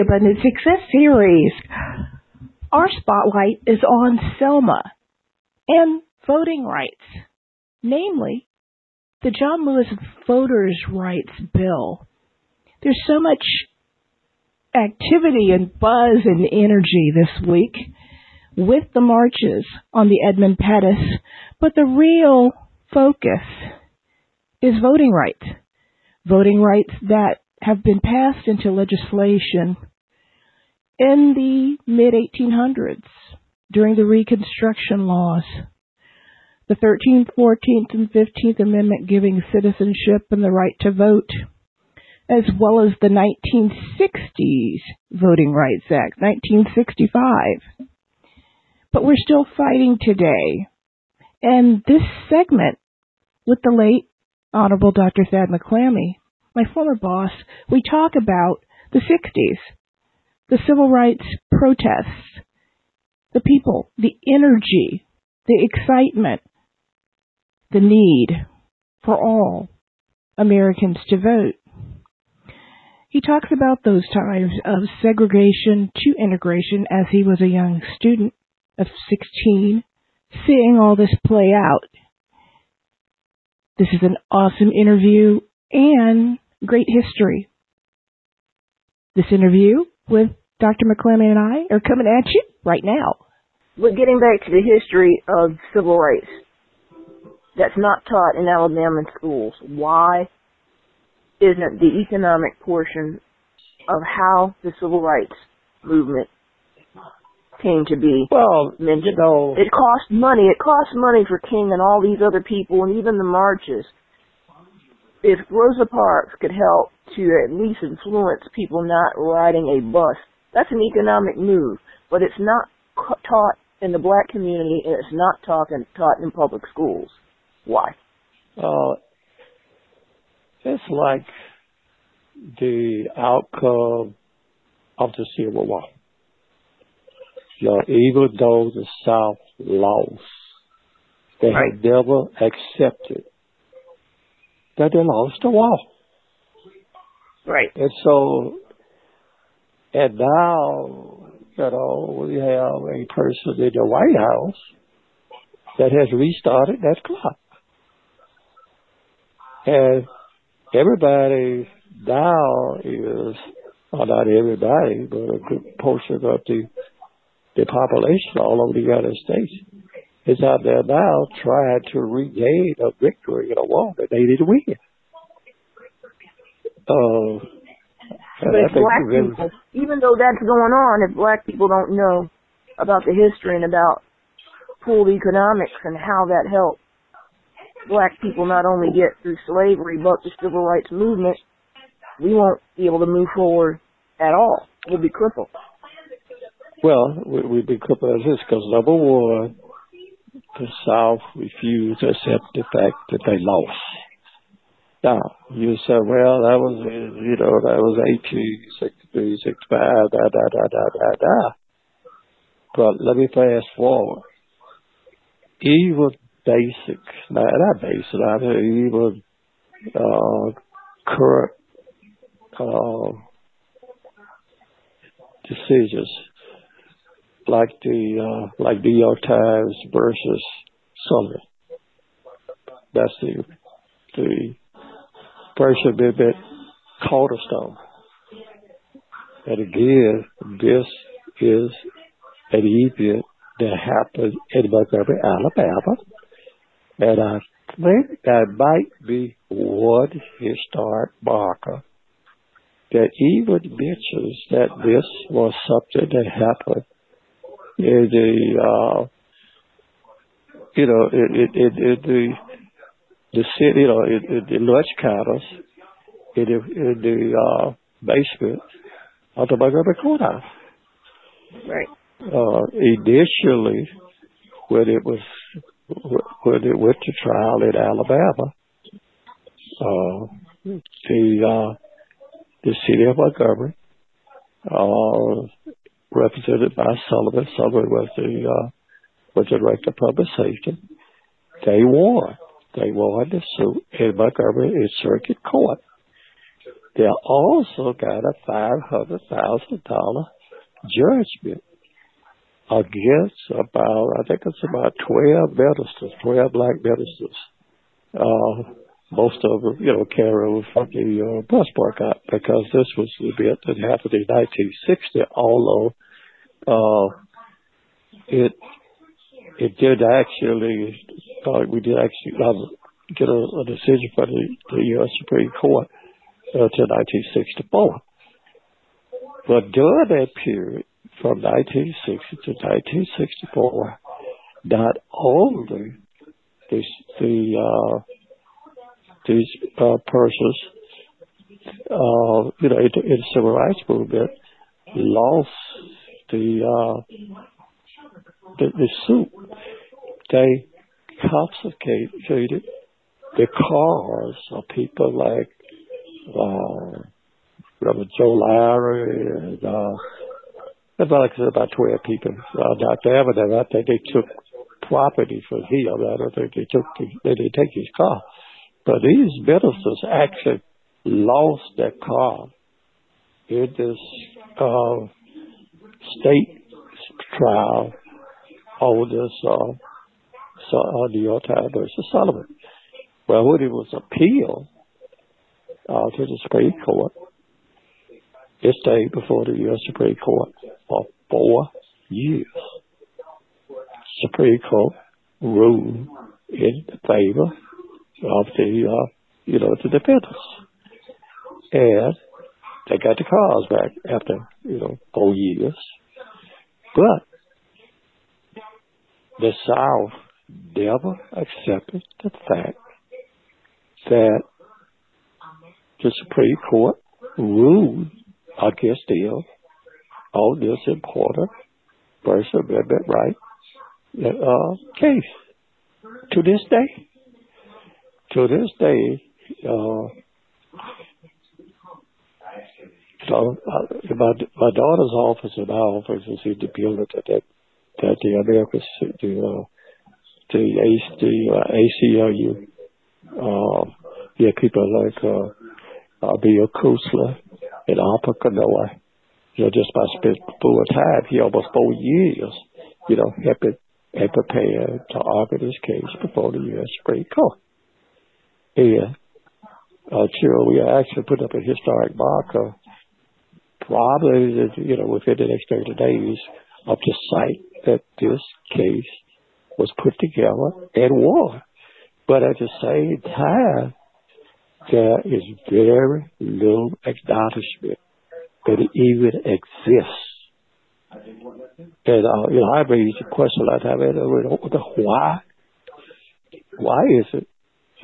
Building Abundant Success series. Our spotlight is on Selma and voting rights, namely the John Lewis Voters' Rights Bill. There's so much activity and buzz and energy this week with the marches on the Edmund Pettus, but the real focus is voting rights. Voting rights that have been passed into legislation in the mid 1800s during the Reconstruction laws. The 13th, 14th, and 15th Amendment giving citizenship and the right to vote, as well as the 1960s Voting Rights Act, 1965. But we're still fighting today. And this segment with the late Honorable Dr. Thad McClammy, my former boss, we talk about the 60s, the civil rights protests, the people, the energy, the excitement, the need for all Americans to vote. He talks about those times of segregation to integration as he was a young student of 16, seeing all this play out. This is an awesome interview and great history. This interview with Dr. McClammy and I are coming at you right now. But getting back to the history of civil rights, that's not taught in Alabama schools. Why isn't the economic portion of how the civil rights movement came to be Well, mentioned? you know, It cost money. It cost money for King and all these other people and even the marches. If Rosa Parks could help to at least influence people not riding a bus, that's an economic move. But it's not taught in the black community and it's not taught in, taught in public schools. Why? uh, it's like the outcome of the Civil War. You know, even though the South lost, they Right. have never accepted that they lost the war. Right. And so, and now, you know, we have a person in the White House that has restarted that clock. And everybody now is, well, not everybody, but a good portion of the, the population all over the United States is out there now trying to regain a victory in a war that they didn't win. Uh, But if black people, even though that's going on, if black people don't know about the history and about pooled economics and how that helped black people not only get through slavery but the civil rights movement, we won't be able to move forward at all. We'll be crippled. Well, we, we've been crippled as this because number one, the South refused to accept the fact that they lost. Now, you say, well, that was, you know, that was 1863, 65, da, da, da, da, da, da. But let me fast forward. Even basic, not, not basic, not even, uh, current, uh, decisions like the uh, like New York Times versus Sullivan. That's the the First Amendment cornerstone. But again, this is an event that happened in Montgomery, Alabama. And I think that might be one historic marker that even mentions that this was something that happened in the, uh, you know, in, in, in, in the, the city, you know, in, in the lunch counters, in the, in the uh, basement of the Montgomery Courthouse. Right. Uh, initially, when it was when it went to trial in Alabama, uh, the uh, the city of Montgomery, uh, represented by Sullivan, Sullivan was the uh, was the director of public safety. They won. The suit in Montgomery circuit court. They also got a five hundred thousand dollar judgment against about I think it's about twelve ministers, twelve black ministers. Uh, most of them, you know, carry over from the uh, bus boycott because this was the event that happened in 1960. Although uh, it it did actually, we did actually uh, get a, decision from the, U.S. Supreme Court uh, to 1964. But during that period, from 1960 to 1964, not only the, the uh, these uh, persons, uh, you know, in, in the civil rights movement, lost the uh, the, the suit. They confiscated the cars of people like uh, Reverend Joe Lowery and uh, about about twelve people. Uh, Dr. Avenel, I think they took property for him. I don't think they took they didn't take his car. But these ministers actually lost their car in this uh, state trial on this uh, New versus Sullivan. Well, when it was appealed uh, to the Supreme Court, it stayed before the U.S. Supreme Court for four years. Supreme Court ruled in favor of the, uh, you know, the defendants. And they got the cars back after, you know, four years. But the South never accepted the fact that the Supreme Court ruled against them on this important First Amendment right uh, case. To this day, to this day, uh, so uh, my my daughter's office and my office is in the building that that, that the American the the, ACLU uh, yeah people like uh, Bill Kusler and Alpa Kanoa. You know, just by spent full time, he almost four years, you know, helping and prepared to argue this case before the U.S. Supreme Court. And uh, sure, we actually put up a historic marker, probably, you know, within the next 30 days of the site that this case was put together and won. But at the same time, there is very little acknowledgement that it even exists. And, uh, you know, I raised the question a lot of time, why? Why is it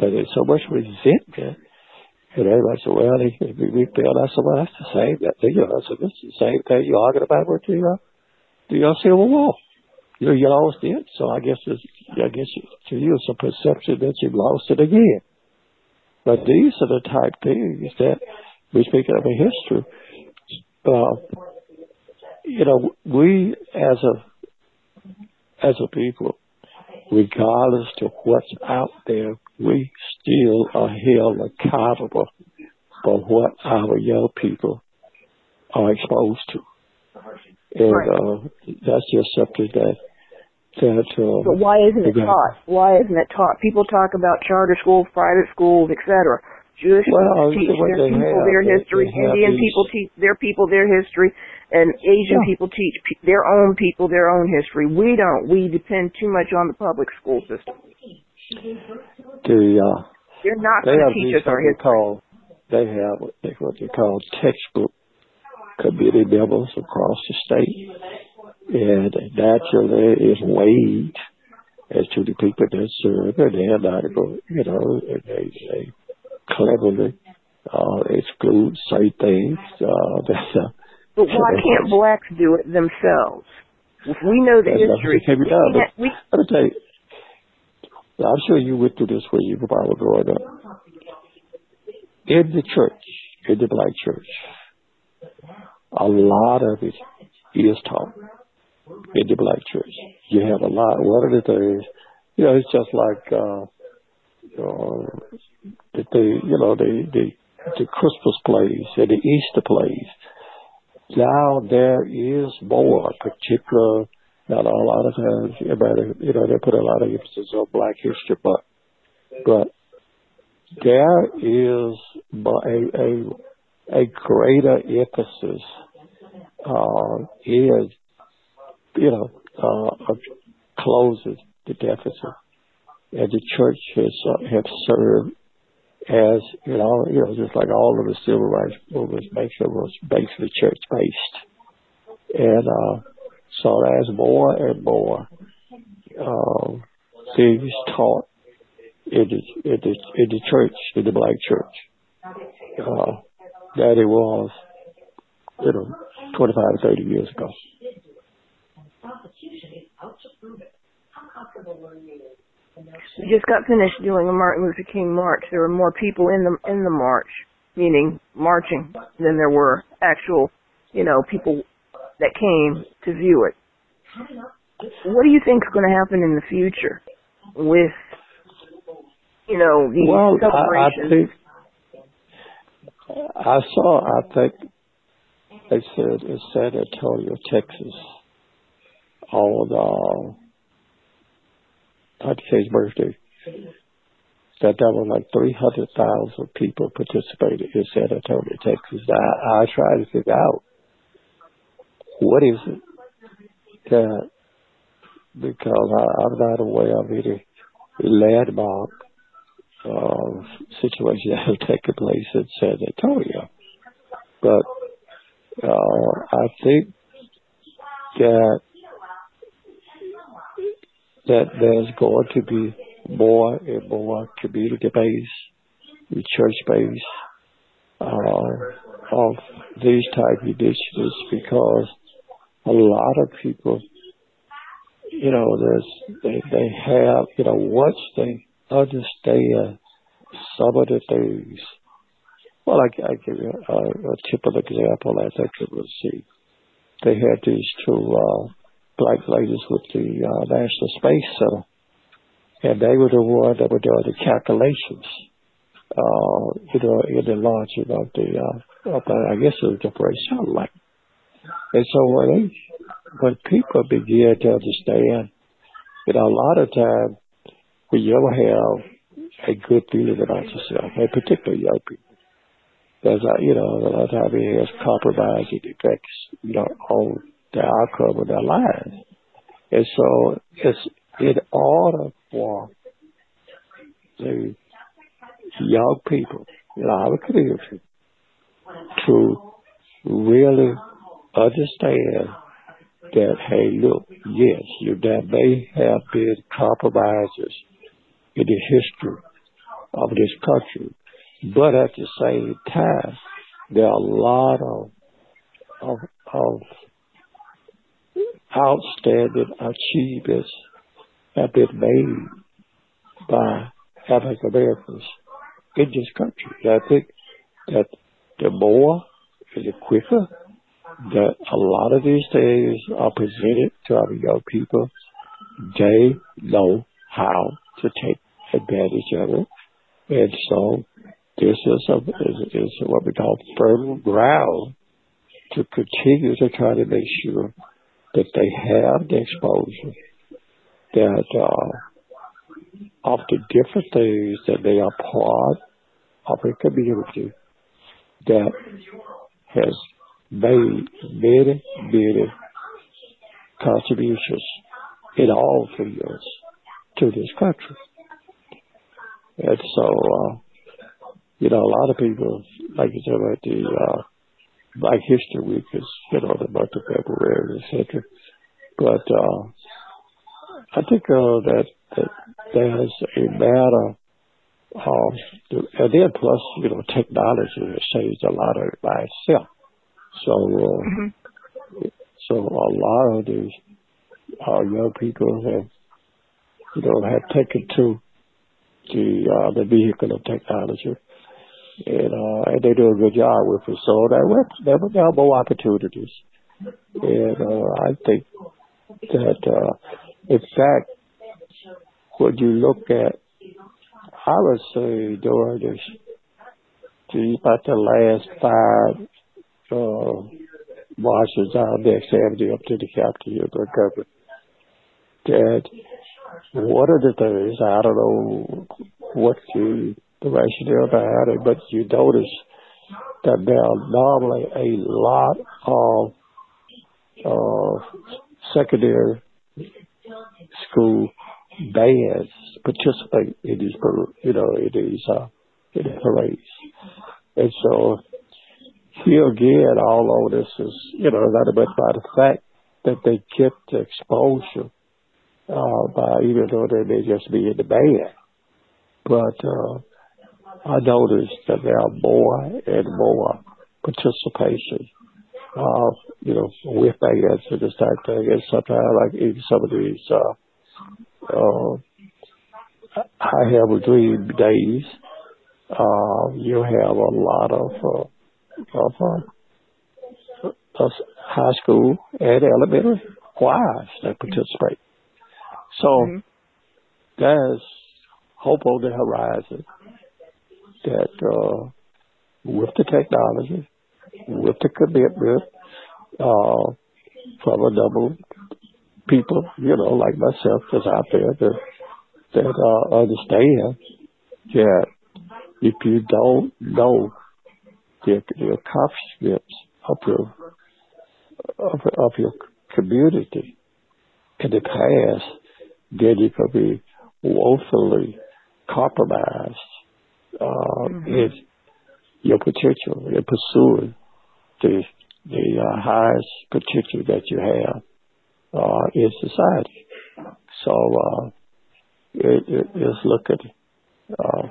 that there's so much resentment? And everybody said, well, they, we feel that's, well, that's the same, that, you know, so this is the same thing you're arguing about with the, uh, the uh, Civil War. You you lost it, so I guess it's, I guess to you it's a perception that you've lost it again. But these are the type things that we speak of in history. Uh, you know, we as a as a people, regardless to what's out there, we still are held accountable for what our young people are exposed to, and uh, that's just something that that. Uh, but why isn't it taught? Why isn't it taught? People talk about charter schools, private schools, etc. Jewish Well, teach their people have, their history. Indian these- people teach their people their history, and Asian Yeah. people teach pe- their own people their own history. We don't. We depend too much on the public school system. The uh, They're not going to teach us our history. call they have what they, what they call textbook committee members across the state, and naturally is weighed as to the people that serve, and they're not going, you know, and they they cleverly uh, exclude certain things. Uh, that, uh, But why can't blacks do it themselves? If we know the history, nothing can be done, we can't- we Let me tell you, I'm sure you went through this when you were growing up. In the church, in the black church, a lot of it is taught in the black church. You have a lot. One of the things, you know, it's just like uh, uh, the, you know the the the Christmas plays and the Easter plays. Now there is more particular. Not a lot of times, you know, they put a lot of emphasis on Black history, but but there is a a, a greater emphasis is you know uh, of the deficit, and the church has uh, have served as you know you know just like all of the civil rights movements it was basically church based, and uh, so as more and more uh, things taught in the in the in the church in the black church uh, that it was you know 25 to 30 years ago. we just got finished doing a Martin Luther King march. There were more people in the in the march, meaning marching, than there were actual, you know, people that came to view it. What do you think is going to happen in the future with, you know, these Well, I, I think I saw. I think they said San Antonio, Texas, on uh. King's birthday, that there were like three hundred thousand people participated in San Antonio, Texas. I, I tried to figure out what is it that because I, I'm not aware of any landmark uh, situation that have taken place in San Antonio. But I think that that there's going to be more and more community based, church based uh, of these type of initiatives because a lot of people, you know, they they have you know once they understand some of the things. Well, I, I give you a, a typical example. I think it was the they had these two uh, black ladies with the uh, National Space Center, and they were the ones that were doing the calculations. Uh, you know, in the launching of the, uh, of the, I guess it was the first satellite. And so when they, when people begin to understand, you know, a lot of time when you have a good feeling about yourself, and particularly young people, a, you know, a lot of time it has compromising effects, you know, on the outcome of their lives. And so it's in order for the young people in our community to really understand that, hey, look, yes, you, there may have been compromises in the history of this country, but at the same time, there are a lot of of, of outstanding achievements have been made by African Americans in this country. And I think that the more and the quicker that a lot of these things are presented to our young people, they know how to take advantage of it. And so this is, a, is, is what we call fertile ground to continue to try to make sure that they have the exposure that uh, of the different things that they are part of a community that has made many, many contributions in all fields to this country. And so, uh, you know, a lot of people, like you said about the uh, Black History Week is, you know, the month of February, etc. But uh, I think uh, that, that there's a matter of, and then plus, you know, technology has changed a lot of it by itself. So, uh, mm-hmm. so a lot of these uh, young people have, you know, have taken to the uh, the vehicle of technology, and uh, and they do a good job with it. So there there there are more opportunities, and uh, I think that uh, in fact, when you look at, I would say during this, the, about the last five uh, marches out Dexter Avenue up to the Capitol government, that one of the things, I don't know what the, the rationale behind it, but you notice that there are normally a lot of uh, secondary school bands participate in these, you know, in these, uh, in the parades. And so here again, all of this is, you know, not but by the fact that they get the exposure uh, by even though they may just be in the band. But uh, I noticed that there are more and more participation, uh, you know, with bands and this type of thing. And sometimes, like in some of these, uh, uh, I have a dream days. Uh, you have a lot of, uh, of, uh, of high school and elementary choirs that participate. So mm-hmm. there's hope on the horizon that uh, with the technology, with the commitment uh, from a number of people, you know, like myself that's out there that, that uh, understand that if you don't know the, the accomplishments of your of, of your community in the past, then you could be woefully compromised uh, mm-hmm. in your potential your pursuing the the uh, highest potential that you have uh, in society. So uh, it, it, it's looking uh,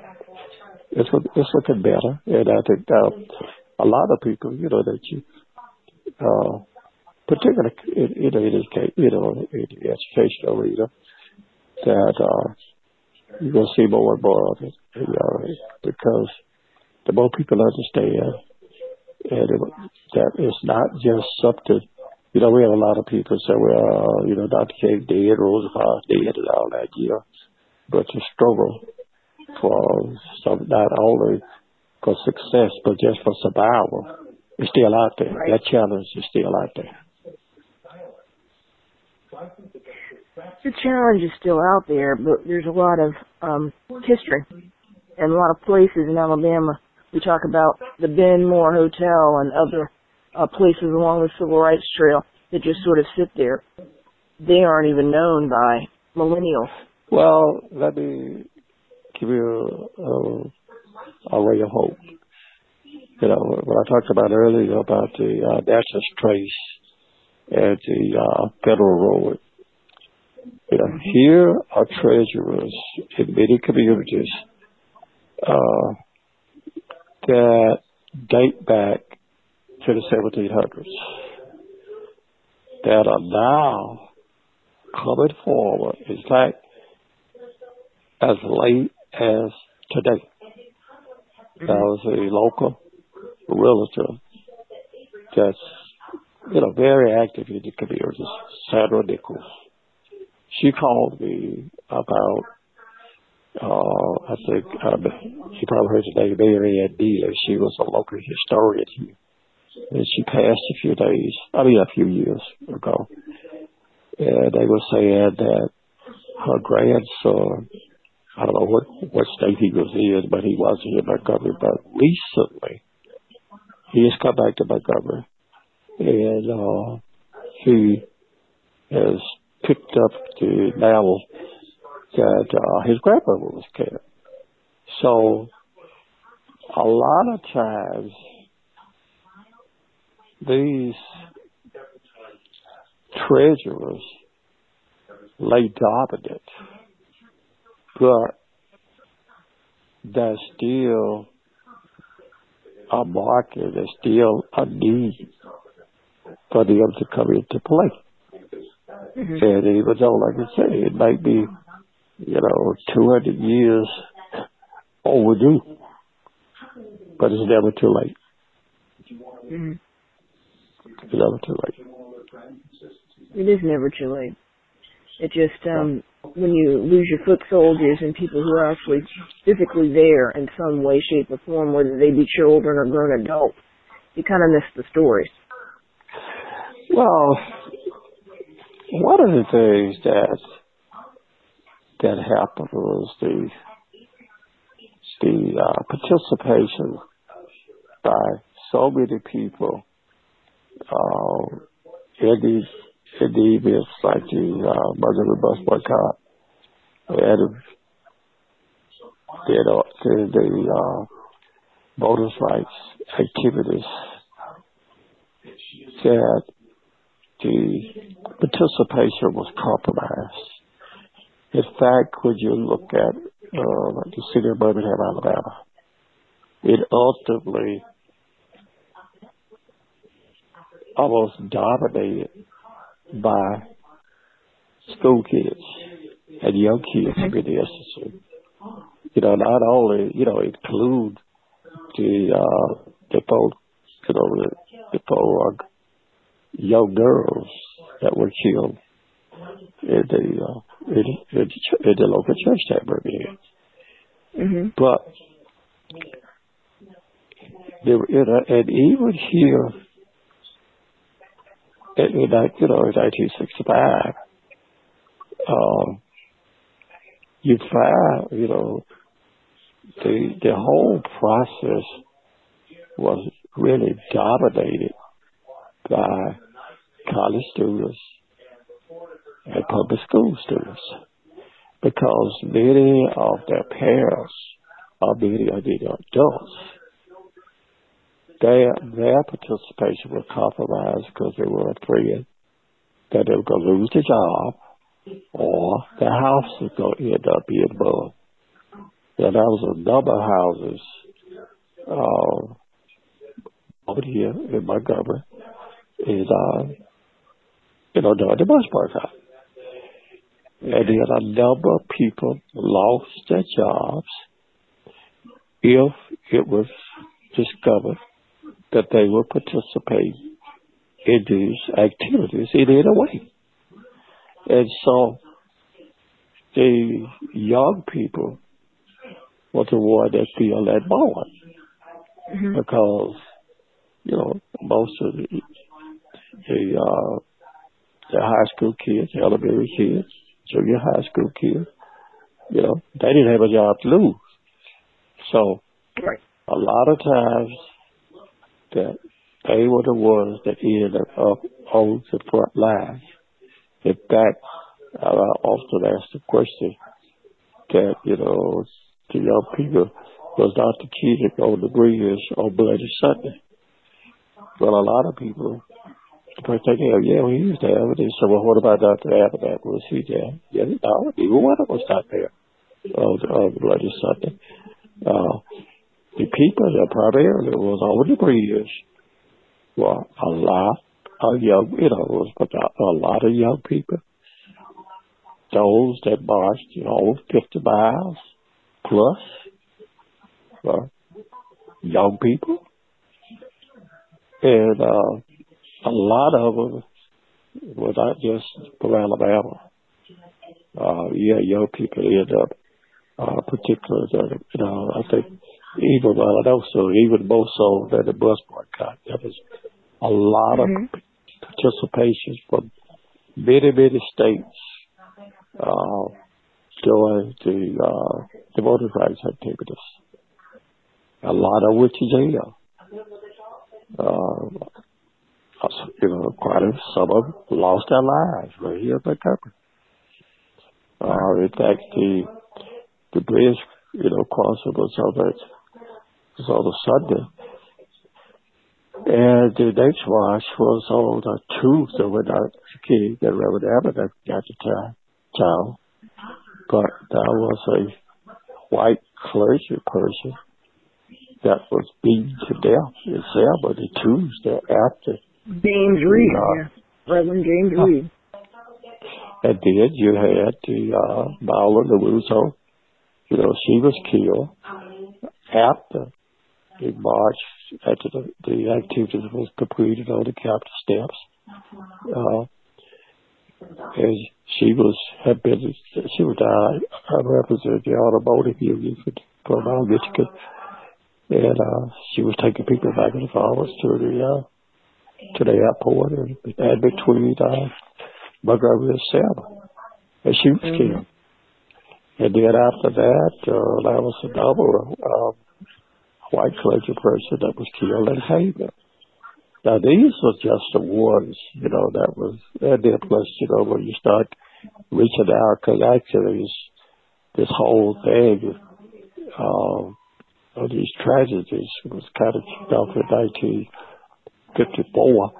it's it's looking better, and I think uh, a lot of people, you know, that you uh, particularly in, in, in, you know, in the educational arena, that uh, you're going to see more and more of it, because the more people understand and it, that it's not just something, you know, we have a lot of people say, well, you know, Dr. King dead, Roosevelt dead and all that, you know, but the struggle for some, not only for success, but just for survival is still out there. Right. That challenge is still out there the challenge is still out there, but there's a lot of um, history and a lot of places in Alabama. We talk about the Ben Moore Hotel and other uh, places along the Civil Rights Trail that just sort of sit there. They aren't even known by millennials. Well, let me give you a, a ray of hope. You know, what I talked about earlier about the uh, Natchez Trace and the uh, Federal Road here are treasurers in many communities uh, that date back to the 1700s that are now coming forward, in fact, as late as today. There was a local realtor that's, you know, very active in the community, Sandra Nichols she called me about uh I think uh, she probably heard the name Mary Ann Neeley. She was a local historian here. And she passed a few days I mean a few years ago. And they were saying that her grandson I don't know what what state he was in, but he was in Montgomery. But recently, he has come back to Montgomery, and uh, he has picked up the mantle that uh, his grandmother was carrying. So, a lot of times, these treasurers lay dominant, but there's still a market, there's still a need for them to come into play. Mm-hmm. And even though, like I say, it might be, you know, 200 years overdue, but it's never too late. hmm It's never too late. It is never too late. It just um when you lose your foot soldiers and people who are actually physically there in some way, shape, or form, whether they be children or grown adults, you kind of miss the stories. Well, one of the things that that happened was the the uh, participation by so many people uh, in these in the events like the uh, bus boycott and you know the, the uh, voters' rights activities that the participation was compromised. In fact, when you look at uh, the city of Birmingham, Alabama, it ultimately almost dominated by school kids and young kids in many instances. You know, not only, you know, include the, uh, the folks, you know, the, the folks, young girls that were killed in the, uh, in, in, in the local church that Birmingham. hmm But there, know, and even here, in, in you know, in 1965, um, you find, you know, the the whole process was really dominated by college students and public school students because many of their parents or many of the adults their their participation was compromised because they were afraid that they were going to lose their job or their house was going to end up being burned. Yeah, there was a number of houses uh, over here in Montgomery is uh, you know during the bus boycott. And then a number of people lost their jobs if it was discovered that they were participating in these activities in any way. And so the young people were the one that feel that hmm because, you know, most of the, the, uh, the high school kids, elementary kids, junior high school kids, you know, they didn't have a job to lose. So Right. a lot of times that they were the ones that ended up on the front line. In fact, I often ask the question that, you know, the young people was Dr. King on the bridge on Bloody Sunday. But a lot of people first think, oh, yeah, well, he was there. But they said, well, what about Dr. Abbott? Was he there? Yeah, no, even one of us not there on, on Bloody Sunday. Uh, the people that primarily was on the bridge were a lot of young, you know, was a lot of young people. Those that marched, you know, 50 miles plus were young people. And uh, a lot of them were not just from Alabama. Uh, yeah, young people end up, uh, particularly, you know, I think even, well, I know so, even more so than the bus boycott. There was a lot Mhm. of participation from many, many states, uh, during the uh, the voting rights activities. A lot of which is jail. Uh, you know, quite a, some of them lost their lives right here in Montgomery. Uh, in fact, the the bridge, you know, crossing was it was on a Sunday, and the next march was on a Tuesday when our king and Reverend Abbott got to town. But that was a white clergy person that was beaten to death in ceremony Tuesday after James Reeb, uh, yeah. Reverend James Reeb. And then you had the uh Viola Liuzzo, you know, she was killed after the march, after the, the activities was completed on the Capitol steps. Uh, and she was had been she was uh, represented the automotive union for for Mount Michigan, and uh, she was taking people back and forwards to the uh, to the airport and, and between uh, Montgomery and Selma, and she was Mhm. killed. And then after that, uh, there was another uh, white clergy person that was killed in Haven. Now these were just the ones, you know, that was, and then plus, you know, when you start reaching out, because actually this, this whole thing, um, of these tragedies was kind of kicked off in 1954,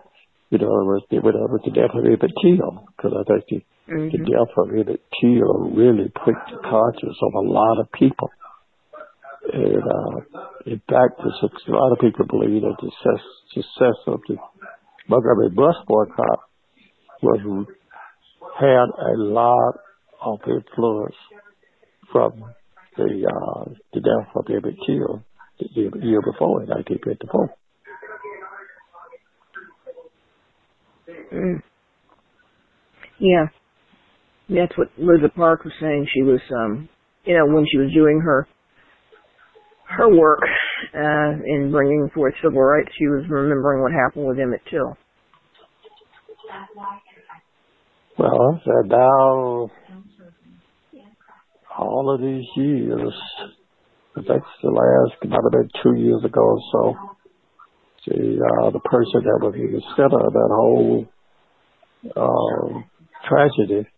you know, with the, with, the death of Emmett Till, because I think the, the Mhm. death of Emmett Till really pricked the conscience of a lot of people. And uh, in fact, a lot of people believe that the success, success of the Montgomery bus boycott was had a lot of influence from the uh, the death of Emmett Till the year before in 1954. Mm. Yeah. That's what Rosa Parks was saying. She was, um, you know, when she was doing her her work uh, in bringing forth civil rights, she was remembering what happened with Emmett Till. Well, so now all of these years, that's the last, might have been two years ago or so, the, uh, the person that was in the center of that whole um, tragedy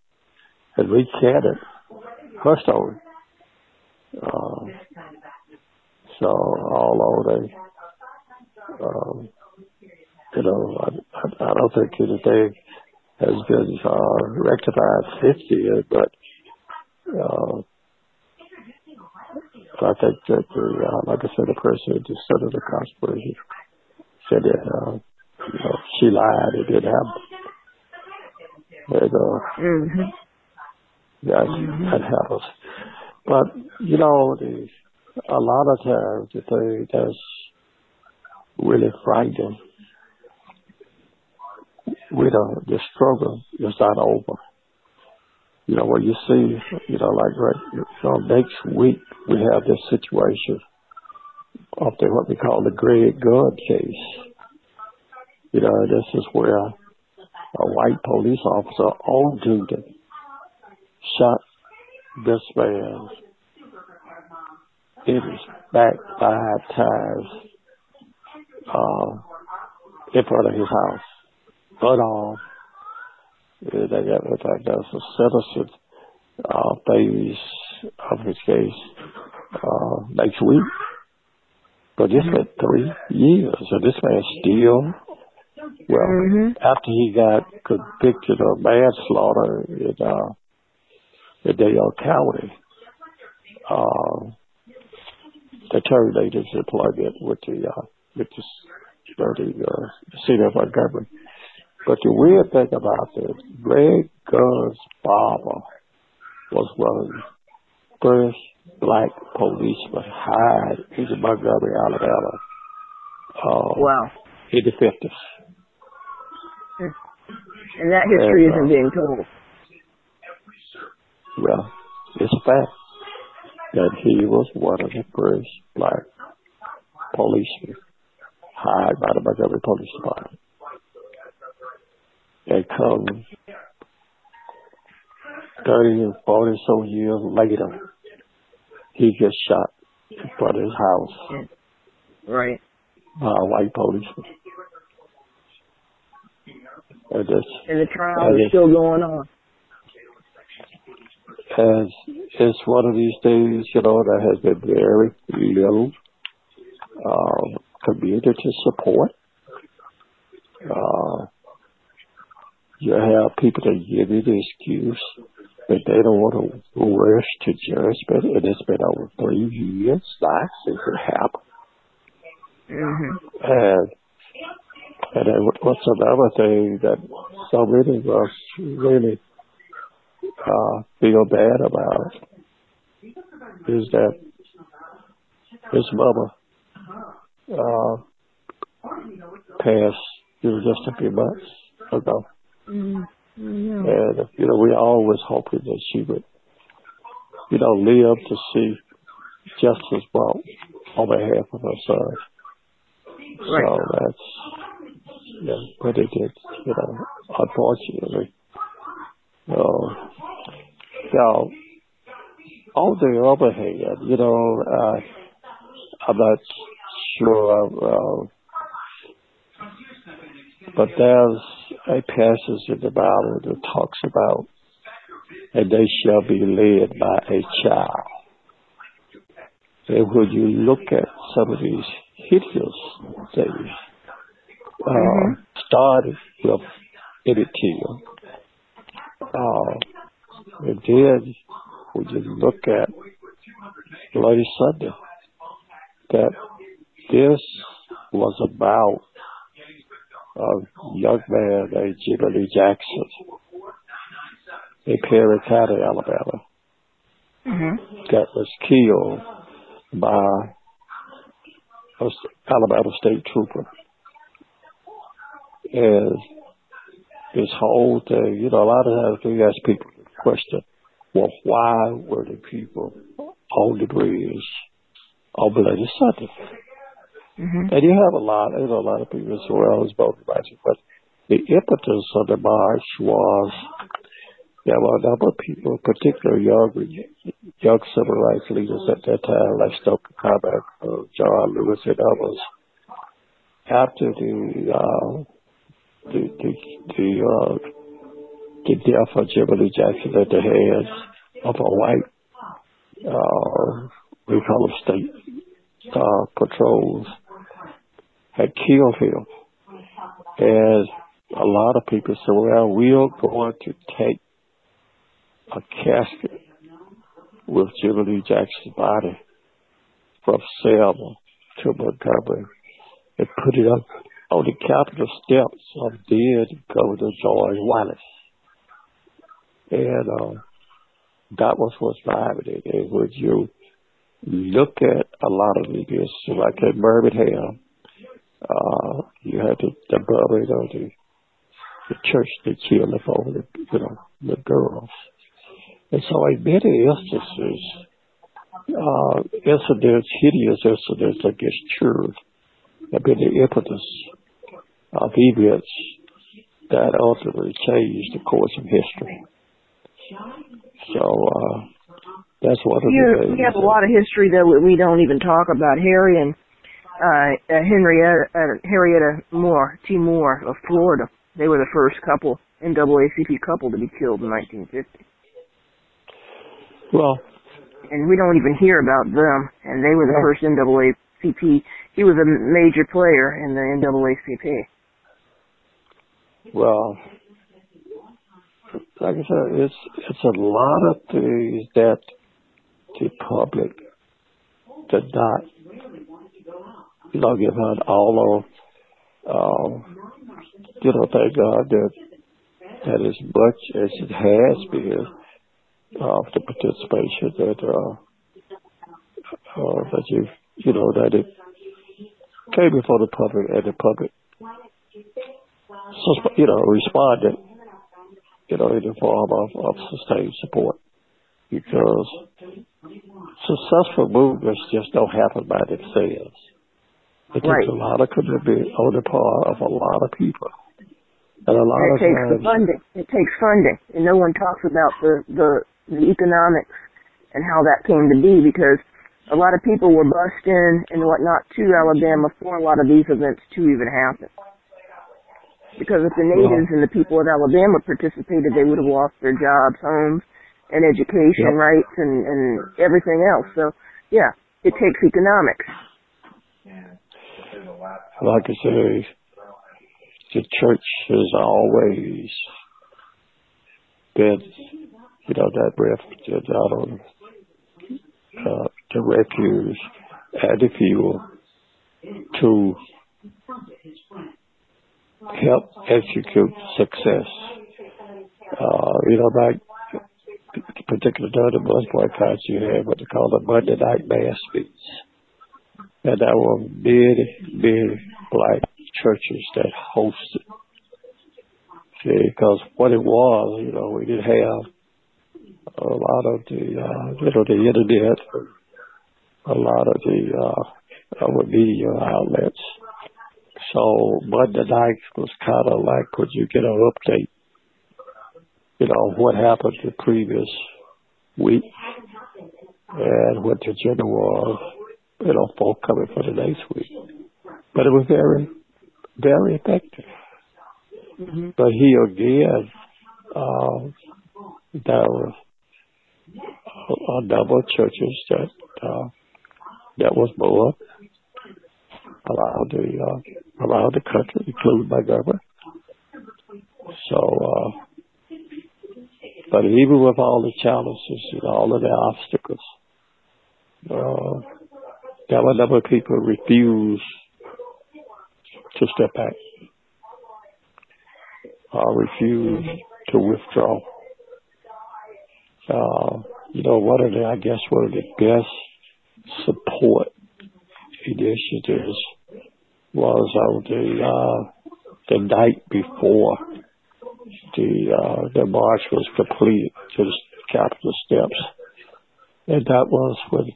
had recanted her story. Uh, so although they, um, you know, I, I, I don't think anything has been uh, rectified 50 years, but uh, I think that the, uh, like I said, the person who just of the conspiracy said that, uh, you know, she lied, it didn't happen. And, uh, Mm-hmm. that, that happens. But, you know, the, a lot of times the thing that's really frightening, we don't, the struggle is not over. You know, when you see, you know, like right, you know, next week we have this situation of the, what we call the Greg Gunn case. You know, this is where a white police officer on duty shot this man in his back five times uh, in front of his house. Unarmed. Uh, they got, in fact, that's a citizen uh, phase of his case uh, next week. But this been three years, and this man still, well, Mm-hmm. after he got convicted of manslaughter in, uh, in Dale County, uh, they terminated his employment with the, uh, with the, you know, the, uh, city of Montgomery. But the weird thing about this, Greg Gunn's father was one of the first black policemen hired in Montgomery, Alabama, uh, Wow. in the 50s. And that history isn't being told. Well, it's a fact that he was one of the first black policemen hired by the Montgomery Police Department. And come 30 and 40 so years later, he gets shot in front of his house Right. by a white policeman. And it's, And the trial is still going on. and it's one of these things, you know, that has been very little um, community support. Uh, you have people that give you the excuse that they don't want to rush to judgment, and it's been over three years now since it happened. Mhm. And and what's another thing that so many of us really uh, feel bad about is that his mother uh, passed you know, just a few months ago. Mhm. Mhm. And, you know, we always hoping that she would, you know, live to see justice brought on behalf of her son. So that's, but it did, you know, unfortunately. Uh, now, on the other hand, you know, uh, I'm not sure, uh, but there's a passage in the Bible that talks about, and they shall be led by a child. And when you look at some of these hideous things, uh, Mhm. started with Emmett Till, uh, and then when you look at Bloody Sunday, that this was about a young man named Jimmie Lee Jackson in Perry County, Alabama, Mhm. that was killed by a s- Alabama state trooper. Whole thing, you know, a lot of times we ask people the question, well, why were the people on the bridge on Bloody Sunday? Mhm. And you have a lot, you know, a lot of people say, well, it's both rights, but the impetus of the march was there were a number of people, particularly young, young civil rights leaders at that time, like Stokely Carmichael, uh, John Lewis, and others. After the uh, the the the, uh, the death of Jimmie Lee Jackson at the hands of a white, uh, we call them state uh, patrols, had killed him. And a lot of people said, well, we're going to take a casket with Jimmie Lee Jackson's body from Selma to Montgomery and put it up on the Capitol steps of dead Governor George Wallace. And uh, that was what's it. And when you look at a lot of these, like at Birmingham, uh, you had the, the building of the, the church that killed the over the, you know, the girls. And so in many instances, uh, incidents, hideous incidents against children have been the impetus of events that ultimately changed the course of history. So, uh, that's one of the things. we have a lot of history that we we don't even talk about. Harry and uh, uh, Henrietta, uh, Harrietta Moore, T. Moore of Florida. They were the first couple, NAACP couple, to be killed in 1950. Well, And we don't even hear about them. And they were the Yeah. first NAACP. He was a major player in the NAACP. Well, like I said, it's it's a lot of things that the public did not, you know, give out all of. Um, you know, thank God that that as much as it has been of the participation that uh, uh, that you you know that it came before the public and the public you know responded you know in the form of, of sustained support because successful movements just don't happen by themselves. It takes Right. a lot of commitment on the part of a lot of people And a lot And of it takes times, funding. It takes funding, and no one talks about the the the economics and how that came to be because a lot of people were bussed in and whatnot to Alabama for a lot of these events to even happen. Because if the natives and the people of Alabama participated, they would have lost their jobs, homes, and education Yep. rights and and everything else. So yeah, it takes economics. like I say, the church has always been, you know, that refuge out on uh, the refuge and the fuel to help execute success. Uh, you know, the particular time the bus boycotts you had what they call the Monday night mass meets. And there were many, many black churches that hosted. See, because what it was, you know, we didn't have a lot of the, uh, you know, the internet, a lot of the, uh, media outlets. So Monday night was kind of like, could you get an update? You know, what happened the previous week and what the agenda was, you know, for coming for the next week. But it was very, very effective. Mm-hmm. But he again, um, there were a, a number of churches that uh, that was more around the uh, around the country, including Montgomery. So, uh, but even with all the challenges and all of the obstacles, uh, there were a number of people refused to step back uh, refused to withdraw. Uh, you know, one of the, I guess, one of the best support initiatives was on the uh, the night before the uh, the march was completed to the Capitol steps, and that was when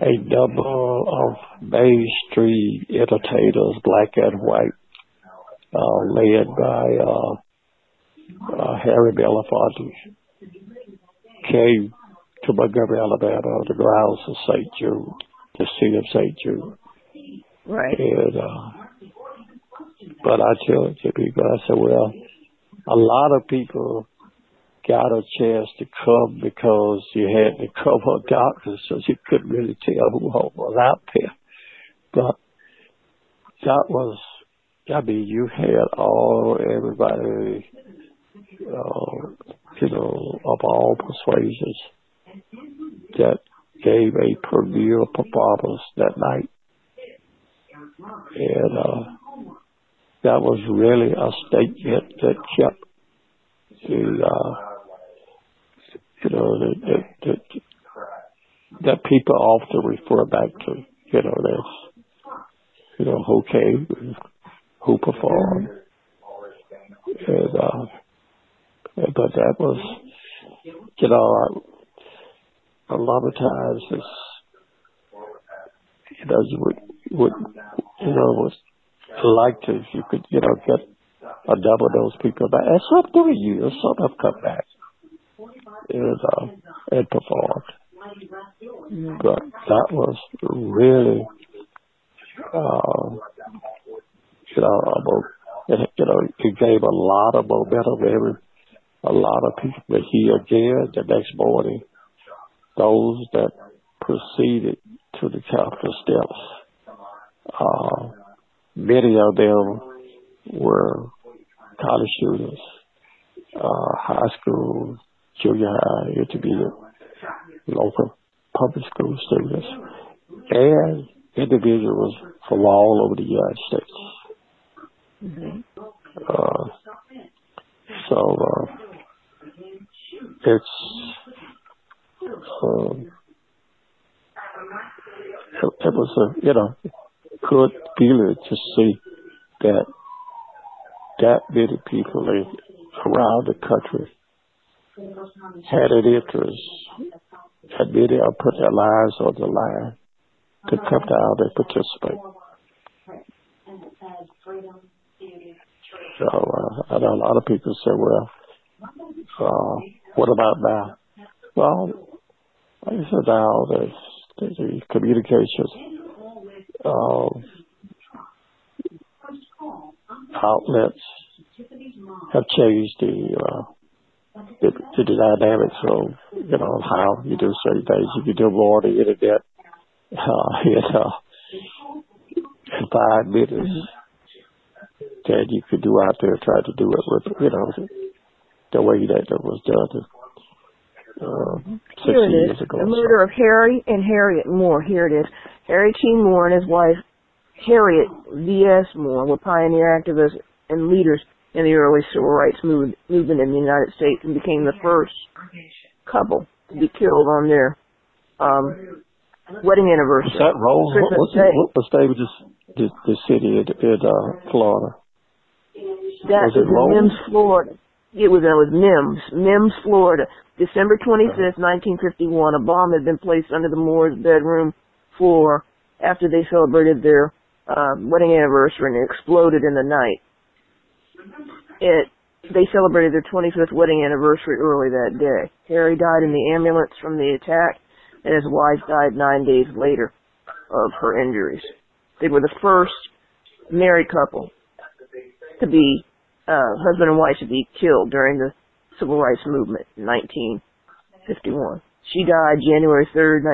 a number of mainstream entertainers, black and white, uh, led by uh, uh, Harry Belafonte, came to Montgomery, Alabama, on the grounds of St. Jude, the seat of St. Jude. Right. And, uh, but I tell you, people, I said, well, a lot of people got a chance to come because you had the cover darkness, so you couldn't really tell who was out there. But that was I mean, you had all everybody, uh, you know, of all persuasions that gave a premier performance that night, and uh, that was really a statement that kept the, uh, you know, the, the, that people often refer back to, you know, this, you know, who came who performed. And, uh, but that was, you know, a lot of times it's, you know, you would, you know, was like to, if you could, you know, get a of those people back. And some do years, some have come back and, uh, and performed. But that was really, uh, you know, about, it, you know, it gave a lot of momentum. Every, a lot of people were here again the next morning. Those that proceeded to the Capitol steps, uh, many of them were college students, uh, high school, junior high, intermediate, local public school students, and individuals from all over the United States. Mm-hmm. Uh, so uh, it's um, it, it was a you know good feeling to see that that many people around the country had an interest, and many have put their lives on the line to come down and participate. So uh, I know a lot of people say, well, uh, what about now? Well, like I said, now the, the communications outlets have changed the, uh, the the dynamics of you know how you do certain things. You can do more on the internet, uh, you know, in five minutes than you could do out there trying to do it with you know the way that it was done. Uh, Here 60 it years is. ago. The murder of Harry and Harriet Moore. Here it is. Harry T. Moore and his wife, Harriet V.S. Moore, were pioneer activists and leaders in the early civil rights move, movement in the United States and became the first couple to be killed on their um, wedding anniversary. Was that Rose? What, Christmas what's Day. the, what was the name of this, this, this city in, in uh, Florida? That Was it is in Mims, Florida. It was, it was Mims, Mims, Florida. December 25th, 1951, a bomb had been placed under the Moore's bedroom floor after they celebrated their uh, wedding anniversary and it exploded in the night. It, they celebrated their 25th wedding anniversary early that day. Harry died in the ambulance from the attack and his wife died nine days later of her injuries. They were the first married couple to be uh, husband and wife to be killed during the civil rights movement in 1951. She died January 3rd,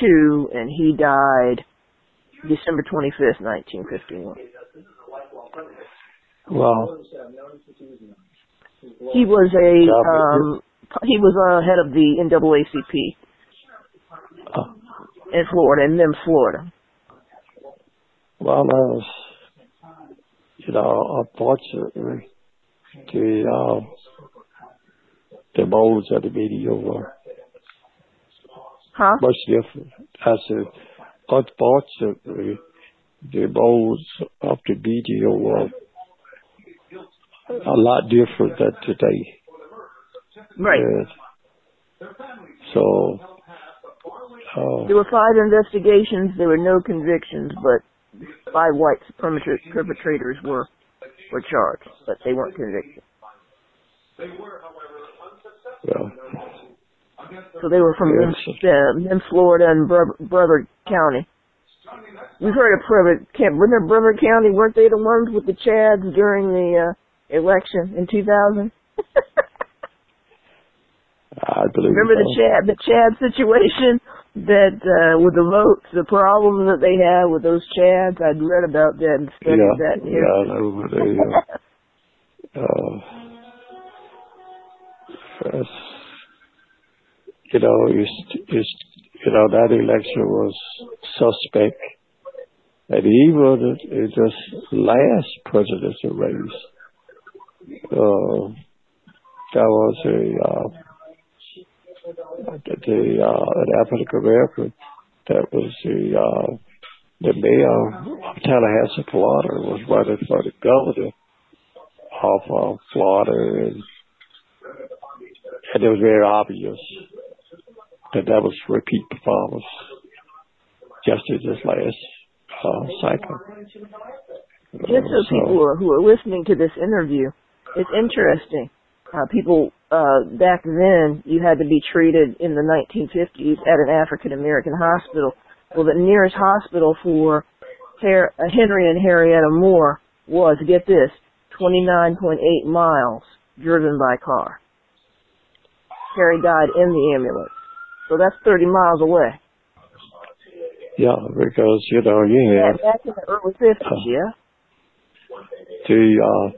1952, and he died December 25th, 1951. Well, He was a um, he was uh, head of the NAACP uh, in Florida, in Mims, Florida. well, was, you know, unfortunately, the, uh, the modes of the media were Huh? much different. I said, unfortunately, the modes of the media were a lot different than today. Right. And so, uh, There were five investigations. There were no convictions, but five white perpetra- perpetrators were were charged, but they weren't convicted. well, So they were from Yes. Uh, Mims, Florida, and Bro- Brother County. We've heard of Brother. Can't remember Brother County? Weren't they the ones with the Chads during the uh, election in 2000? I believe remember the. Chad, the Chad situation that uh, with the votes, the problems that they had with those Chads. I'd read about that and studied Yeah, that. yeah, here. I know they, uh, uh, you know, that election was suspect. And even in this last presidential race, there was a, uh, the, uh, an African American that was the, uh, the mayor of Tallahassee, Florida, was running for the governor of Florida, and it was very obvious that that was repeat performance just in this last uh, cycle. Just so people who are, who are listening to this interview, it's interesting. Uh, people uh, back then, you had to be treated in the 1950s at an African American hospital. Well, the nearest hospital for Her- uh, Henry and Harrietta Moore was, get this, 29.8 miles driven by car. Harry died in the ambulance. So that's 30 miles away. Yeah, because you know you Back, had back in the early 50s, yeah? the uh,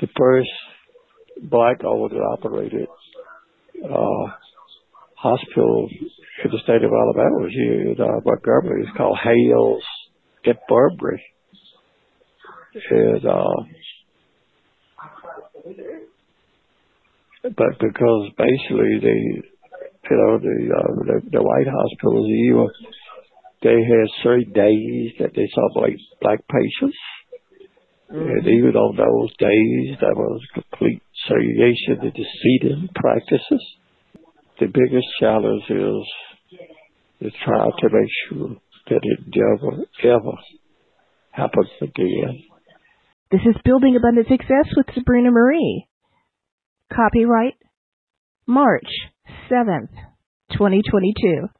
the first black owned and operated uh, hospital in the state of Alabama was here in uh, Montgomery. It's called Hales at Burberry. And uh, but because basically they you know the uh, the, the white hospitals even they had certain days that they saw black black patients and even on those days, there was complete segregation in the seating practices. The biggest challenge is to try to make sure that it never, ever happens again. This is Building Abundant Success with Sabrina Marie. Copyright March 7th, 2022.